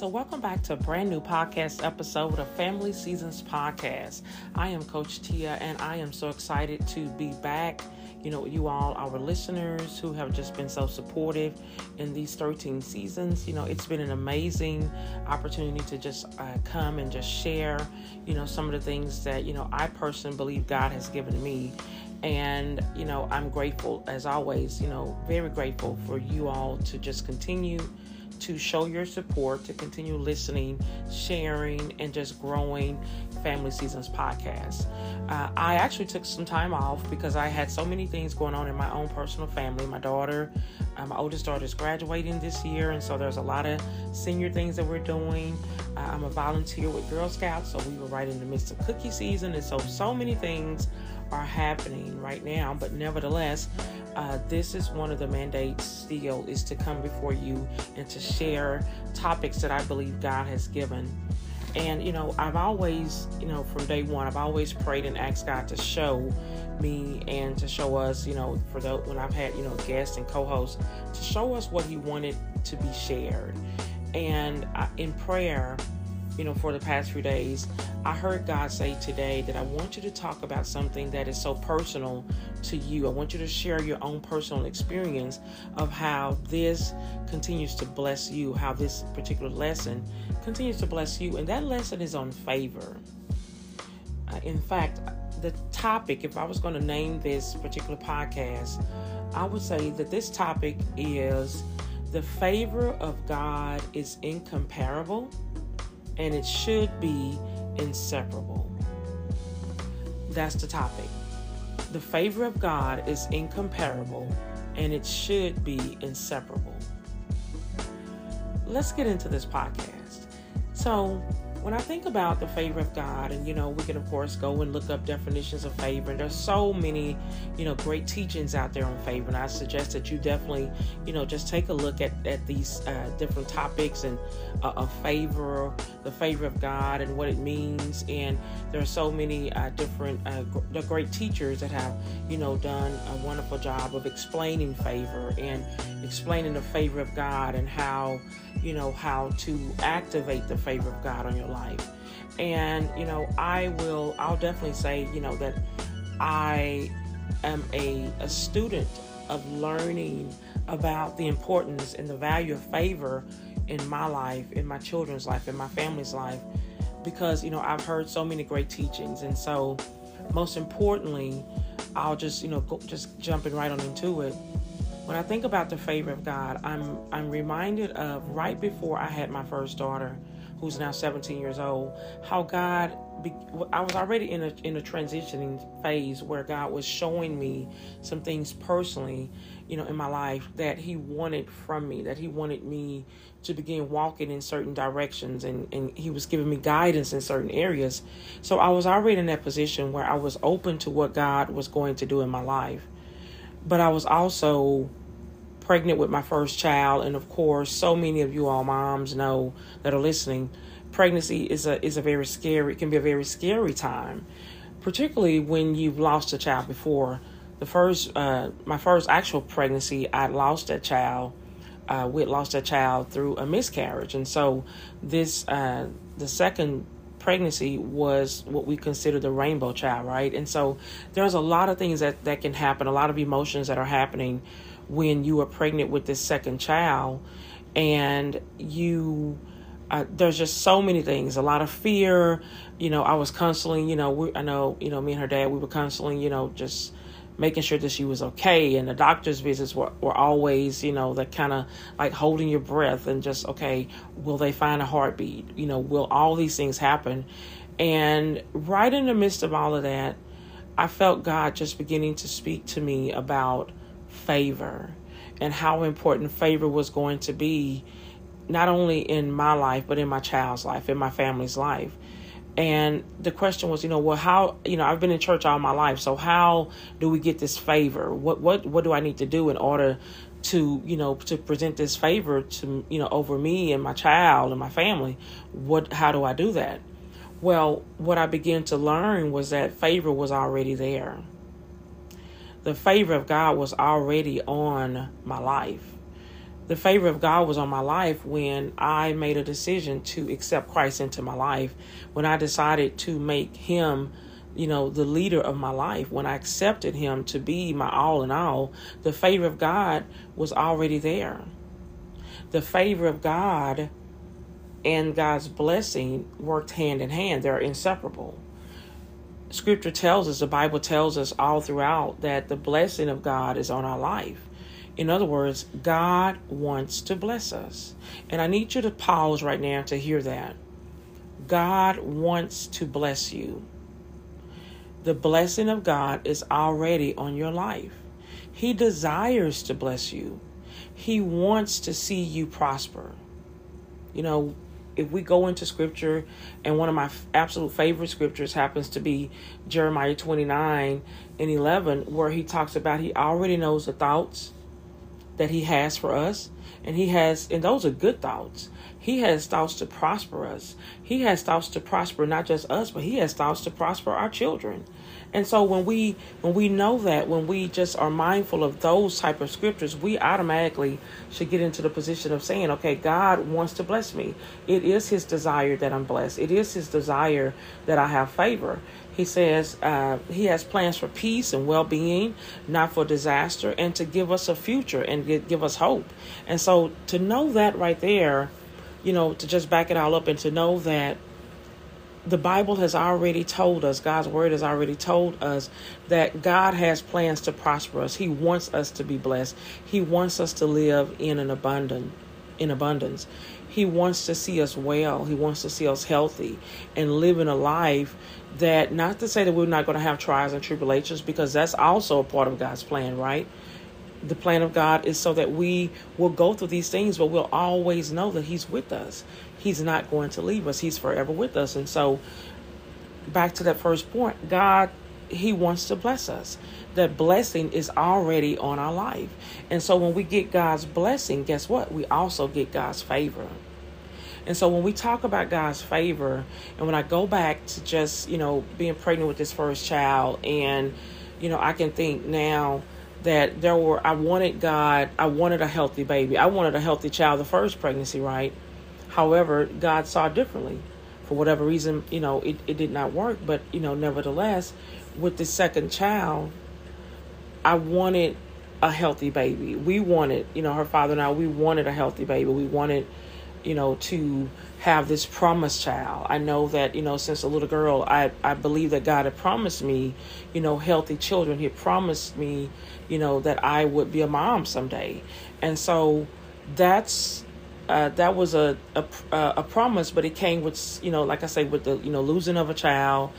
So, welcome back to a brand new podcast episode of Family Seasons Podcast. I am Coach Tia, and I am so excited to be back. You know, you all, our listeners who have just been so supportive in these 13 seasons. You know, it's been an amazing opportunity to just uh, come and just share, you know, some of the things that, you know, I personally believe God has given me. And, you know, I'm grateful, as always, you know, very grateful for you all to just continue to show your support, to continue listening, sharing, and just growing Family Seasons podcast. Uh, I actually took some time off because I had so many things going on in my own personal family. My daughter, uh, my oldest daughter, is graduating this year, and so there's a lot of senior things that we're doing. Uh, I'm a volunteer with Girl Scouts, so we were right in the midst of cookie season, and so so many things are happening right now. But nevertheless, uh, this is one of the mandates still is to come before you and to share topics that I believe God has given. And you know, I've always, you know, from day one, I've always prayed and asked God to show me and to show us, you know, for the when I've had, you know, guests and co-hosts, to show us what He wanted to be shared. And I, in prayer, you know, for the past few days, I heard God say today that I want you to talk about something that is so personal to you. I want you to share your own personal experience of how this continues to bless you, how this particular lesson continues to bless you. And that lesson is on favor. Uh, in fact, the topic, if I was going to name this particular podcast, I would say that this topic is the favor of God is incomparable and it should be inseparable. That's the topic. The favor of God is incomparable and it should be inseparable. Let's get into this podcast. So, when I think about the favor of God, and you know, we can of course go and look up definitions of favor, and there's so many, you know, great teachings out there on favor. And I suggest that you definitely, you know, just take a look at, at these uh, different topics and uh, of favor, the favor of God, and what it means. And there are so many uh, different uh, gr- great teachers that have, you know, done a wonderful job of explaining favor and explaining the favor of God and how, you know, how to activate the favor of God on your life. And, you know, I will, I'll definitely say, you know, that I am a, a student of learning about the importance and the value of favor in my life, in my children's life, in my family's life, because, you know, I've heard so many great teachings. And so, most importantly, I'll just, you know, go, just jumping right on into it. When I think about the favor of God, I'm I'm reminded of right before I had my first daughter who's now 17 years old, how God, I was already in a in a transitioning phase where God was showing me some things personally, you know, in my life that He wanted from me, that He wanted me to begin walking in certain directions, and and He was giving me guidance in certain areas. So I was already in that position where I was open to what God was going to do in my life, but I was also pregnant with my first child, and of course, so many of you all moms know that are listening, pregnancy is a is a very scary. It can be a very scary time, particularly when you've lost a child before. The first, uh, my first actual pregnancy, I lost that child. Uh, we lost a child through a miscarriage, and so this uh, the second pregnancy was what we consider the rainbow child, right? And so there's a lot of things that that can happen, a lot of emotions that are happening when you are pregnant with this second child and you uh, there's just so many things a lot of fear. You know i was counseling you know we, i know you know me and her dad we were counseling you know just making sure that she was okay and the doctor's visits were, were always you know that kind of like holding your breath and just okay will they find a heartbeat? You know will all these things happen? And right in the midst of all of that i felt god just beginning to speak to me about favor and how important favor was going to be not only in my life but in my child's life in my family's life. And the question was you know well how you know i've been in church all my life so how do we get this favor? What what what do i need to do in order to you know to present this favor to you know over me and my child and my family? What how do i do that? Well what i began to learn was that favor was already there the favor of God was already on my life. the favor of God was on my life when I made a decision to accept Christ into my life, when I decided to make Him, you know, the leader of my life, when I accepted Him to be my all in all, the favor of God was already there. The favor of God and God's blessing worked hand in hand, they're inseparable. Scripture tells us, the Bible tells us all throughout that the blessing of God is on our life. In other words, God wants to bless us. And I need you to pause right now to hear that. God wants to bless you. The blessing of God is already on your life. He desires to bless you. He wants to see you prosper. You know, if we go into scripture, and one of my absolute favorite scriptures happens to be Jeremiah 29 and 11, where he talks about he already knows the thoughts that He has for us. And He has, and those are good thoughts. He has thoughts to prosper us. He has thoughts to prosper not just us, but He has thoughts to prosper our children. And so when we when we know that, when we just are mindful of those type of scriptures, we automatically should get into the position of saying, okay, God wants to bless me. It is his desire that I'm blessed. It is his desire that I have favor. He says uh, he has plans for peace and well being, not for disaster, and to give us a future and give, give us hope. And so to know that right there, you know, to just back it all up and to know that the Bible has already told us, God's word has already told us that God has plans to prosper us. He wants us to be blessed. He wants us to live in an abundant in abundance. He wants to see us well. He wants to see us healthy and living a life that, not to say that we're not going to have trials and tribulations, because that's also a part of God's plan, right? The plan of God is so that we will go through these things, but we'll always know that He's with us. He's not going to leave us, He's forever with us. And so, back to that first point, God, He wants to bless us that blessing is already on our life. And so when we get God's blessing, guess what? We also get God's favor. And so when we talk about God's favor, and when I go back to just, you know, being pregnant with this first child, and, you know, I can think now that there were, I wanted God, I wanted a healthy baby. I wanted a healthy child the first pregnancy, right? However, God saw differently. For whatever reason, you know, it, it did not work. But, you know, nevertheless, with the second child, I wanted a healthy baby. We wanted, you know, her father and I, we wanted a healthy baby. We wanted, you know, to have this promised child. I know that, you know, since a little girl, I, I believe that God had promised me, you know, healthy children. He promised me, you know, that I would be a mom someday. And so that's, uh, that was a, a, a promise, but it came with, you know, like I say, with the, you know, losing of a child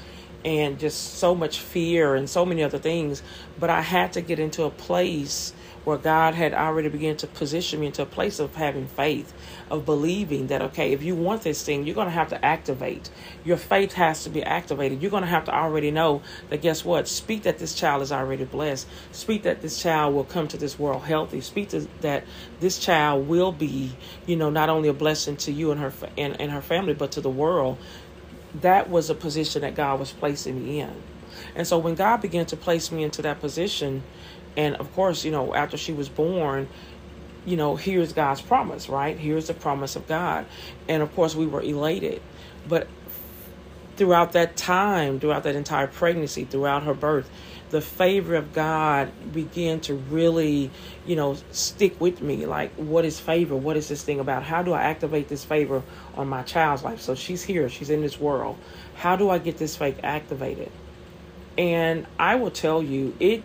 and just so much fear and so many other things. But I had to get into a place where God had already begun to position me into a place of having faith, of believing that, okay, if you want this thing, you're going to have to activate. Your faith has to be activated. You're going to have to already know that, guess what? Speak that this child is already blessed. Speak that this child will come to this world healthy. Speak to, that this child will be, you know, not only a blessing to you and her and, and her family, but to the world that was a position that God was placing me in. And so when God began to place me into that position, and of course, you know, after she was born, you know, here's God's promise, right? Here's the promise of God. And of course, we were elated. But throughout that time, throughout that entire pregnancy, throughout her birth, the favor of God began to really, you know, stick with me. Like, what is favor? What is this thing about? How do I activate this favor on my child's life? So she's here, she's in this world. How do I get this faith activated? And I will tell you, it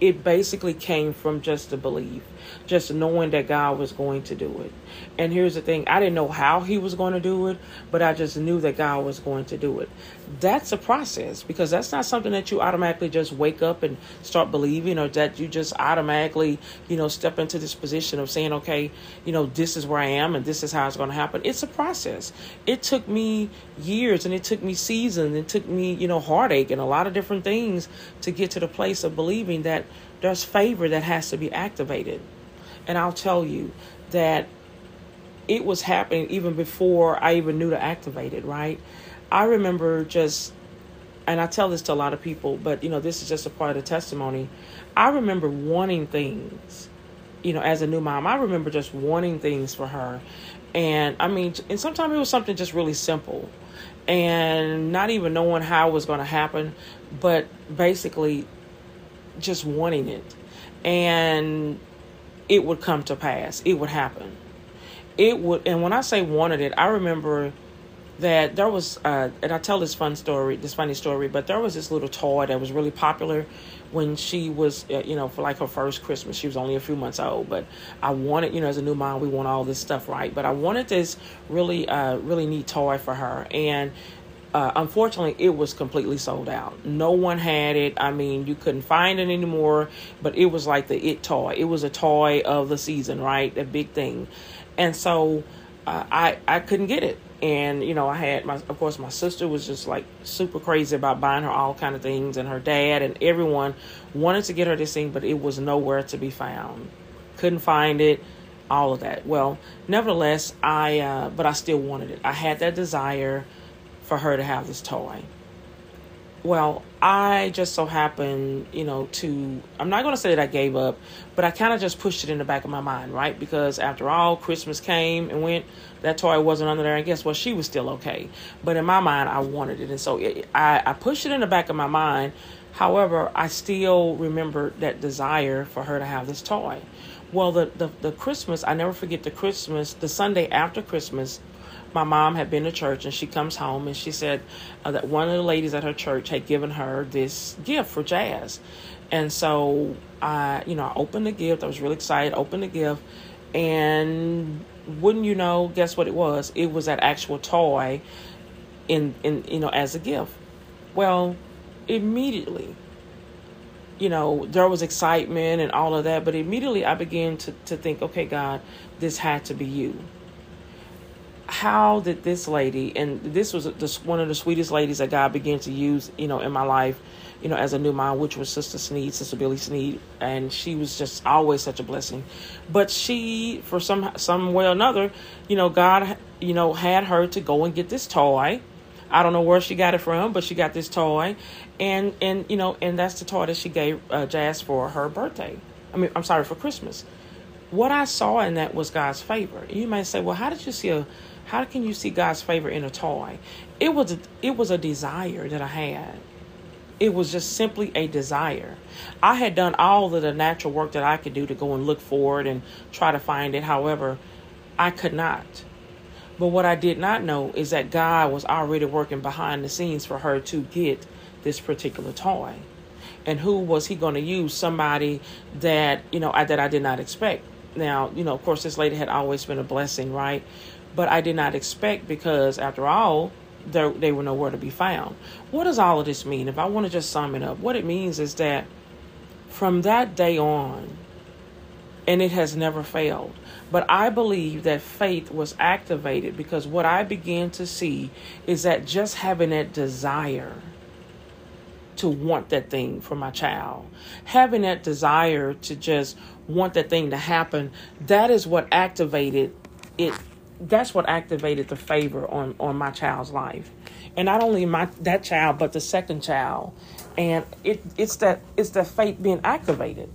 it basically came from just the belief, just knowing that God was going to do it. And here's the thing I didn't know how He was going to do it, but I just knew that God was going to do it. That's a process because that's not something that you automatically just wake up and start believing, or that you just automatically, you know, step into this position of saying, okay, you know, this is where I am and this is how it's going to happen. It's a process. It took me years and it took me seasons. It took me, you know, heartache and a lot of different things to get to the place of believing that there's favor that has to be activated. And I'll tell you that it was happening even before I even knew to activate it, right? I remember just, and I tell this to a lot of people, but you know, this is just a part of the testimony. I remember wanting things, you know, as a new mom, I remember just wanting things for her. And I mean, and sometimes it was something just really simple and not even knowing how it was going to happen, but basically just wanting it. And it would come to pass, it would happen. It would, and when I say wanted it, I remember that there was, uh, and I tell this fun story, this funny story, but there was this little toy that was really popular when she was, uh, you know, for like her first Christmas. She was only a few months old, but I wanted, you know, as a new mom, we want all this stuff right. But I wanted this really, uh, really neat toy for her, and uh, unfortunately, it was completely sold out. No one had it. I mean, you couldn't find it anymore. But it was like the it toy. It was a toy of the season, right? A big thing, and so uh, I I couldn't get it and you know i had my of course my sister was just like super crazy about buying her all kind of things and her dad and everyone wanted to get her this thing but it was nowhere to be found couldn't find it all of that well nevertheless i uh, but i still wanted it i had that desire for her to have this toy well, I just so happened, you know, to, I'm not going to say that I gave up, but I kind of just pushed it in the back of my mind, right? Because after all, Christmas came and went, that toy wasn't under there, and guess what? She was still okay. But in my mind, I wanted it. And so it, I, I pushed it in the back of my mind. However, I still remember that desire for her to have this toy. Well, the, the, the Christmas, I never forget the Christmas, the Sunday after Christmas, my mom had been to church and she comes home and she said uh, that one of the ladies at her church had given her this gift for jazz. And so I, you know, I opened the gift. I was really excited, opened the gift. And wouldn't you know, guess what it was? It was that actual toy in, in you know, as a gift. Well, immediately, you know, there was excitement and all of that, but immediately I began to, to think, okay, God, this had to be you how did this lady and this was just one of the sweetest ladies that God began to use, you know, in my life, you know, as a new mom, which was Sister Sneed, Sister Billy Sneed, and she was just always such a blessing. But she, for some some way or another, you know, God, you know, had her to go and get this toy. I don't know where she got it from, but she got this toy, and and you know, and that's the toy that she gave uh, Jazz for her birthday. I mean, I'm sorry for Christmas. What I saw in that was God's favor. You may say, well, how did you see a how can you see God's favor in a toy? It was a, it was a desire that I had. It was just simply a desire. I had done all of the natural work that I could do to go and look for it and try to find it. However, I could not. But what I did not know is that God was already working behind the scenes for her to get this particular toy. And who was he going to use? Somebody that, you know, I, that I did not expect. Now, you know, of course, this lady had always been a blessing, right? But I did not expect because, after all, they were nowhere to be found. What does all of this mean? If I want to just sum it up, what it means is that from that day on, and it has never failed. But I believe that faith was activated because what I began to see is that just having that desire to want that thing for my child, having that desire to just want that thing to happen, that is what activated it that's what activated the favor on on my child's life. And not only my that child but the second child. And it it's that it's that faith being activated.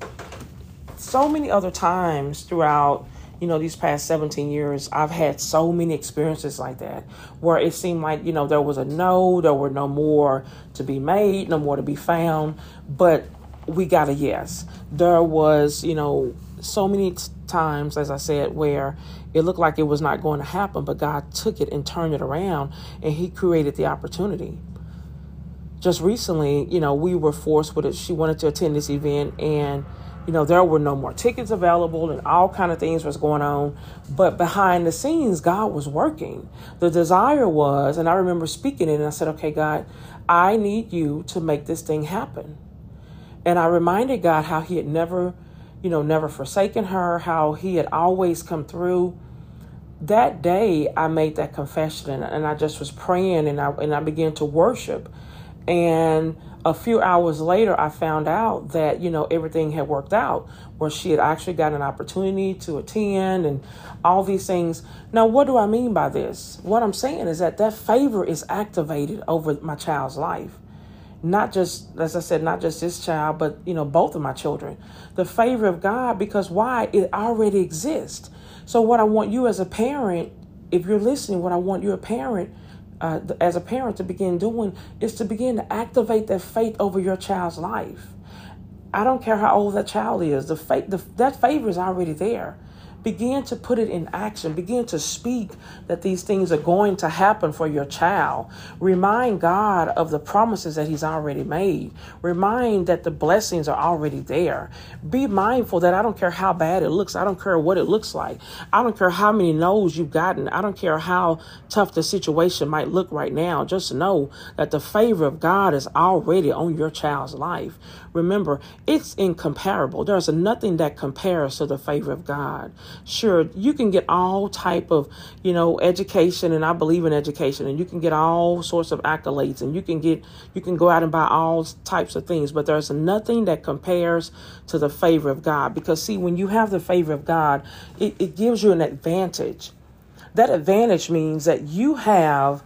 So many other times throughout you know these past 17 years i've had so many experiences like that where it seemed like you know there was a no there were no more to be made no more to be found. But we got a yes. There was you know so many times as i said where it looked like it was not going to happen, but God took it and turned it around and He created the opportunity. Just recently, you know, we were forced with it. She wanted to attend this event and you know there were no more tickets available and all kind of things was going on but behind the scenes god was working the desire was and i remember speaking it and i said okay god i need you to make this thing happen and i reminded god how he had never you know, never forsaken her, how he had always come through. That day I made that confession and I just was praying and I and I began to worship. And a few hours later I found out that, you know, everything had worked out where she had actually got an opportunity to attend and all these things. Now, what do I mean by this? What I'm saying is that that favor is activated over my child's life. Not just as I said, not just this child, but you know, both of my children. The favor of God because why? It already exists. So what I want you as a parent, if you're listening, what I want you a parent uh, as a parent to begin doing is to begin to activate that faith over your child's life. I don't care how old that child is. The faith, the, that favor is already there. Begin to put it in action. Begin to speak that these things are going to happen for your child. Remind God of the promises that He's already made. Remind that the blessings are already there. Be mindful that I don't care how bad it looks. I don't care what it looks like. I don't care how many no's you've gotten. I don't care how tough the situation might look right now. Just know that the favor of God is already on your child's life. Remember, it's incomparable. There's nothing that compares to the favor of God. Sure, you can get all type of, you know, education and I believe in education and you can get all sorts of accolades and you can get you can go out and buy all types of things, but there's nothing that compares to the favor of God because see, when you have the favor of God, it, it gives you an advantage. That advantage means that you have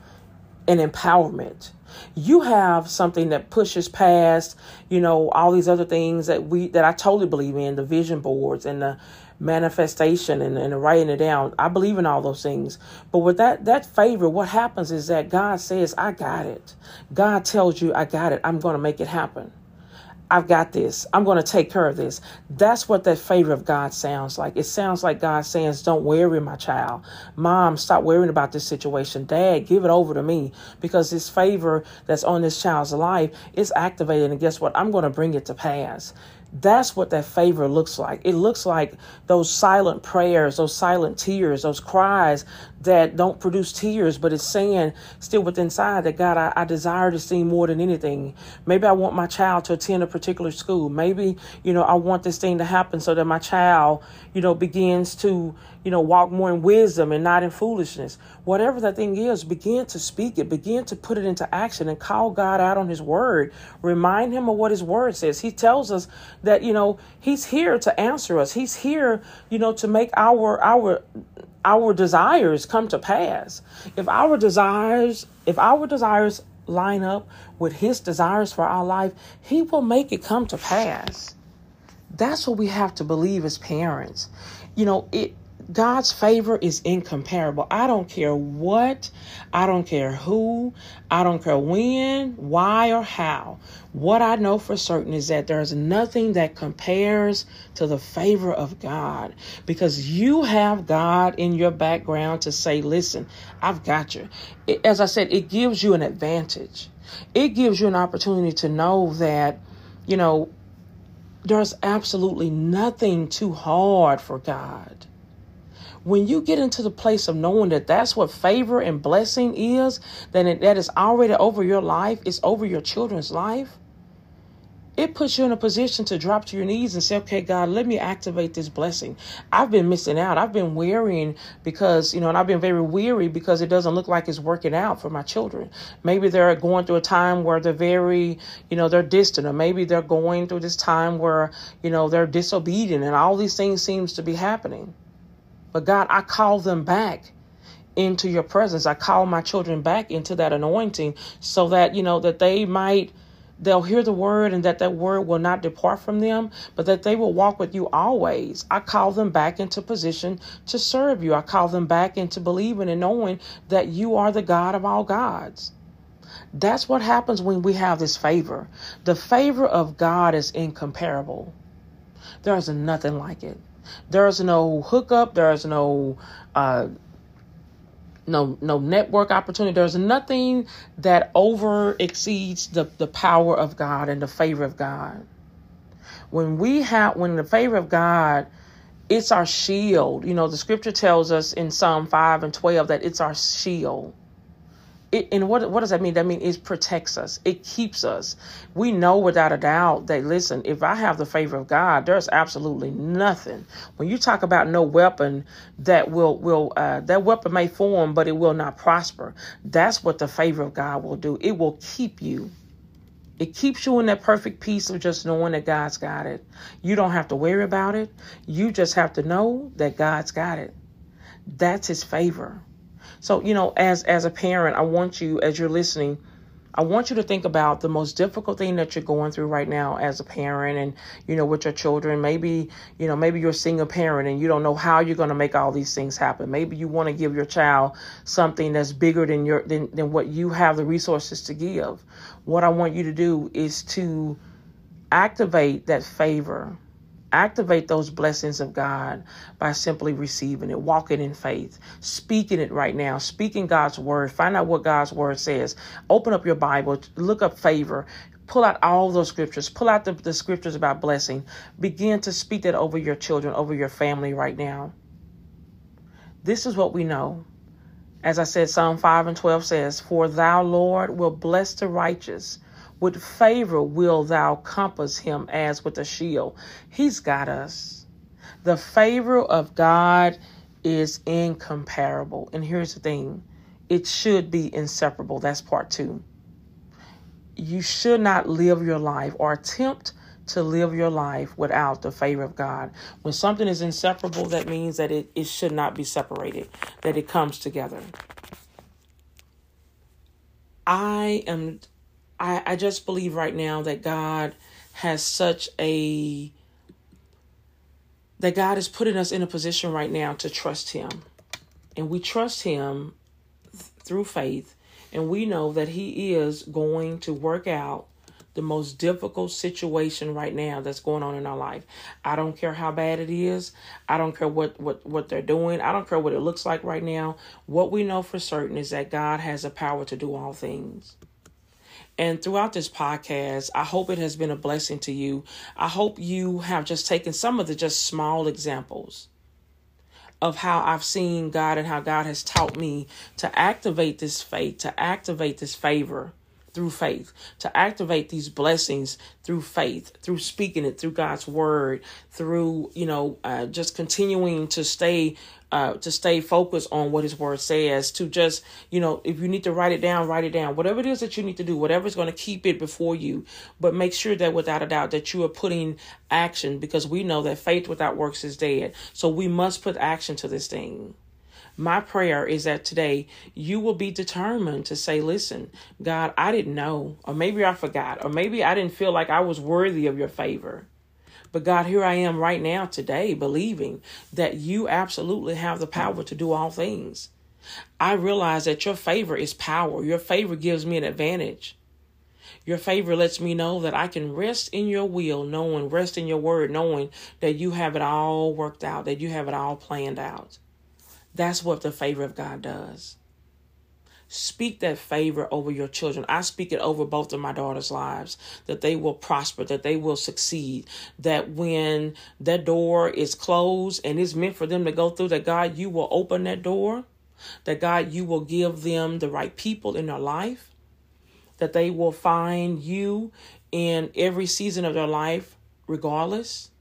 an empowerment you have something that pushes past you know all these other things that we that i totally believe in the vision boards and the manifestation and, and writing it down. I believe in all those things. But with that that favor what happens is that god says i got it. God tells you i got it. I'm going to make it happen I've got this. I'm going to take care of this. That's what that favor of God sounds like. It sounds like God saying, Don't worry, my child. Mom, stop worrying about this situation. Dad, give it over to me because this favor that's on this child's life is activated. And guess what? I'm going to bring it to pass. That's what that favor looks like. It looks like those silent prayers, those silent tears, those cries that don't produce tears, but it's saying still within inside that God, I, I, desire to see more than anything. Maybe I want my child to attend a particular school. Maybe, you know, I want this thing to happen so that my child, you know, begins to, you know, walk more in wisdom and not in foolishness. Whatever that thing is, begin to speak it, begin to put it into action and call God out on his word. Remind him of what his word says. He tells us that, you know, he's here to answer us. He's here, you know, to make our our our desires come to pass. If our desires, if our desires line up with his desires for our life, he will make it come to pass. That's what we have to believe as parents. You know, it God's favor is incomparable. I don't care what, I don't care who, I don't care when, why, or how. What I know for certain is that there's nothing that compares to the favor of God because you have God in your background to say, listen, I've got you. as I said, it gives you an advantage. It gives you an opportunity to know that, you know, there's absolutely nothing too hard for God when you get into the place of knowing that that's what favor and blessing is, then it, that is already over your life, it's over your children's life. It puts you in a position to drop to your knees and say, okay, God, let me activate this blessing. I've been missing out. I've been wearying because, you know, and I've been very weary because it doesn't look like it's working out for my children. Maybe they're going through a time where they're very, you know, they're distant, or maybe they're going through this time where, you know, they're disobedient and all these things seems to be happening. But God, I call them back into your presence. I call my children back into that anointing so that, you know, that they might they'll hear the word and that that word will not depart from them, but that they will walk with you always. I call them back into position to serve you. I call them back into believing and knowing that you are the God of all gods. That's what happens when we have this favor. The favor of God is incomparable. There is nothing like it. There's no hookup. There's no uh, no no network opportunity. There's nothing that over exceeds the, the power of God and the favor of God. When we have when the favor of God, it's our shield. You know, the scripture tells us in Psalm 5 and 12 that it's our shield. It, and what what does that mean? That means it protects us. It keeps us. We know without a doubt that listen, if I have the favor of God, there's absolutely nothing. When you talk about no weapon that will will uh, that weapon may form, but it will not prosper. That's what the favor of God will do. It will keep you. It keeps you in that perfect peace of just knowing that God's got it. You don't have to worry about it. You just have to know that God's got it. That's his favor. So, you know, as as a parent, I want you as you're listening, I want you to think about the most difficult thing that you're going through right now as a parent and, you know, with your children. Maybe, you know, maybe you're a single parent and you don't know how you're going to make all these things happen. Maybe you want to give your child something that's bigger than your than, than what you have the resources to give. What I want you to do is to activate that favor activate those blessings of God by simply receiving it, walking in faith, speaking it right now, speaking God's word. Find out what God's word says. Open up your Bible, look up favor. Pull out all those scriptures. Pull out the, the scriptures about blessing. Begin to speak that over your children, over your family right now. This is what we know. As I said, Psalm 5 and 12 says, For thou, Lord, will bless the righteous with favor will thou compass him as with a shield. He's got us. The favor of God is incomparable. And here's the thing it should be inseparable. That's part two. You should not live your life or attempt to live your life without the favor of God. When something is inseparable, that means that it, it should not be separated, that it comes together. I am I, I just believe right now that God has such a that God is putting us in a position right now to trust him. And we trust him th- through faith and we know that he is going to work out the most difficult situation right now that's going on in our life. I don't care how bad it is. I don't care what what what they're doing. I don't care what it looks like right now. What we know for certain is that God has the power to do all things. And throughout this podcast, I hope it has been a blessing to you. I hope you have just taken some of the just small examples of how I've seen God and how God has taught me to activate this faith, to activate this favor through faith, to activate these blessings through faith, through speaking it, through God's word, through, you know, uh, just continuing to stay uh, to stay focused on what his word says, to just, you know, if you need to write it down, write it down. Whatever it is that you need to do, whatever is going to keep it before you. But make sure that without a doubt that you are putting action because we know that faith without works is dead. So we must put action to this thing. My prayer is that today you will be determined to say, listen, God, I didn't know, or maybe I forgot, or maybe I didn't feel like I was worthy of your favor. But God, here I am right now today, believing that you absolutely have the power to do all things. I realize that your favor is power. Your favor gives me an advantage. Your favor lets me know that I can rest in your will, knowing, rest in your word, knowing that you have it all worked out, that you have it all planned out. That's what the favor of God does. Speak that favor over your children. I speak it over both of my daughters' lives that they will prosper, that they will succeed, that when that door is closed and it's meant for them to go through, that God, you will open that door, that God, you will give them the right people in their life, that they will find you in every season of their life, regardless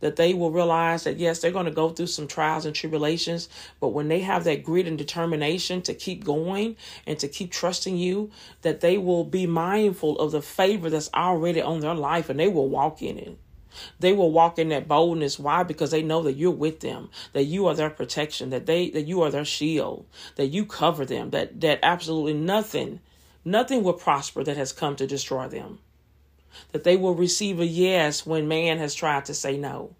that they will realize that yes, they're going to go through some trials and tribulations, but when they have that grit and determination to keep going and to keep trusting you, that they will be mindful of the favor that's already on their life and they will walk in it. They will walk in that boldness. Why? Because they know that you're with them, that you are their protection, that they that you are their shield, that you cover them, that that absolutely nothing, nothing will prosper that has come to destroy them that they will receive a yes when man has tried to say no,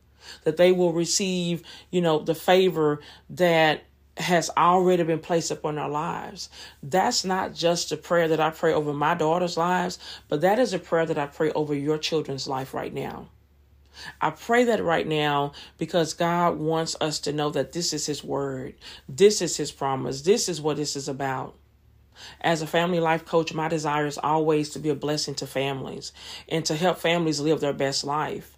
that they will receive, you know, the favor that has already been placed upon our lives. That's not just a prayer that I pray over my daughter's lives, but that is a prayer that I pray over your children's life right now. I pray that right now because God wants us to know that this is His word. This is His promise. This is what this is about. As a family life coach, my desire is always to be a blessing to families and to help families live their best life.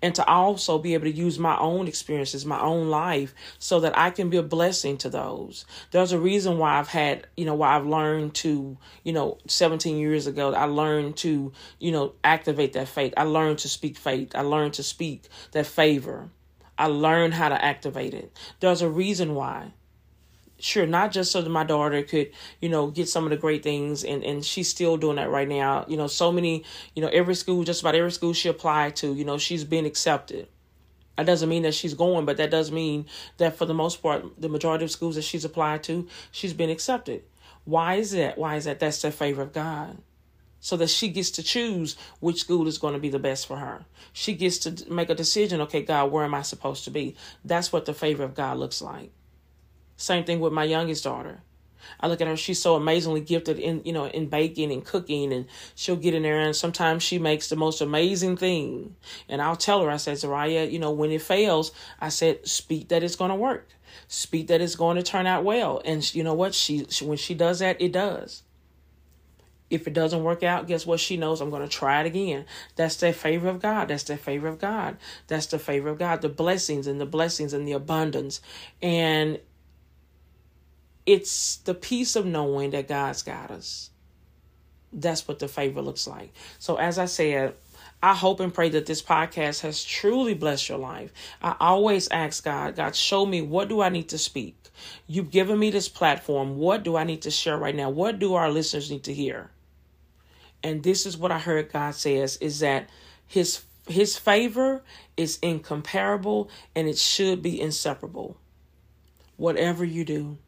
And to also be able to use my own experiences, my own life, so that I can be a blessing to those. There's a reason why I've had, you know, why I've learned to, you know, 17 years ago, I learned to, you know, activate that faith. I learned to speak faith. I learned to speak that favor. I learned how to activate it. There's a reason why sure not just so that my daughter could you know get some of the great things and and she's still doing that right now you know so many you know every school just about every school she applied to you know she's been accepted that doesn't mean that she's going but that does mean that for the most part the majority of schools that she's applied to she's been accepted why is that why is that that's the favor of god so that she gets to choose which school is going to be the best for her. She gets to make a decision, okay, God, where am I supposed to be? That's what the favor of God looks like. Same thing with my youngest daughter. I look at her, she's so amazingly gifted in, you know, in baking and cooking and she'll get in there and sometimes she makes the most amazing thing. And I'll tell her, I said, Zariah, you know, when it fails, I said, speak that it's going to work. Speak that it's going to turn out well. And you know what? She, she when she does that, it does. If it doesn't work out, guess what? She knows I'm going to try it again. That's the favor of God. That's the favor of God. That's the favor of God. The blessings and the blessings and the abundance. And it's the peace of knowing that God's got us. That's what the favor looks like. So, as I said, I hope and pray that this podcast has truly blessed your life. I always ask God, God, show me what do I need to speak? You've given me this platform. What do I need to share right now? What do our listeners need to hear? and this is what I heard God says is that his his favor is incomparable and it should be inseparable. Whatever you do,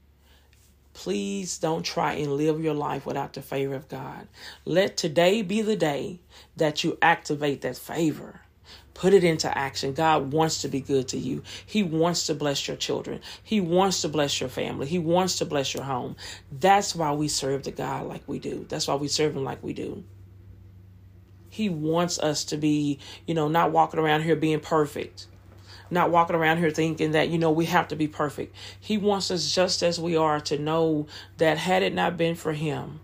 please don't try and live your life without the favor of God. Let today be the day that you activate that favor. Put it into action. God wants to be good to you. He wants to bless your children. He wants to bless your family. He wants to bless your home. That's why we serve the God like we do. That's why we serve Him like we do. He wants us to be, you know, not walking around here being perfect, not walking around here thinking that, you know, we have to be perfect. He wants us just as we are to know that had it not been for Him,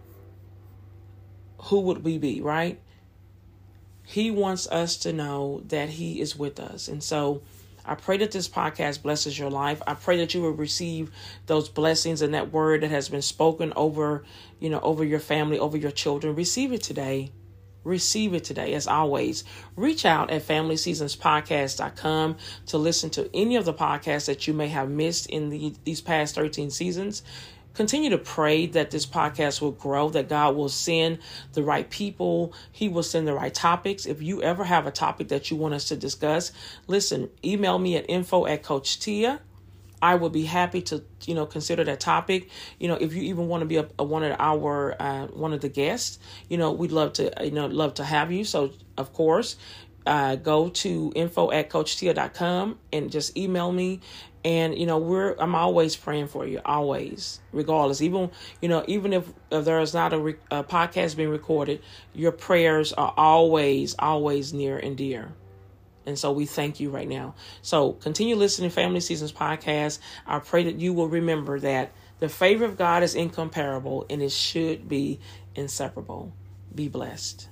who would we be, right? He wants us to know that He is with us. And so I pray that this podcast blesses your life. I pray that you will receive those blessings and that word that has been spoken over, you know, over your family, over your children. Receive it today. Receive it today. As always, reach out at FamilySeasonsPodcast.com to listen to any of the podcasts that you may have missed in the, these past 13 seasons continue to pray that this podcast will grow, that God will send the right people, He will send the right topics. If you ever have a topic that you want us to discuss, listen, email me at info at Coach Tia. I would be happy to, you know, consider that topic. You know, if you even want to be a, a one of our uh, one of the guests, you know, we'd love to, you know, love to have you. So, of course, uh, go to info at coachtia.com and just email me and you know we're i'm always praying for you always regardless even you know even if, if there is not a, re- a podcast being recorded your prayers are always always near and dear and so we thank you right now. So continue listening to family seasons podcast. I pray that you will remember that the favor of god is incomparable and it should be inseparable. Be blessed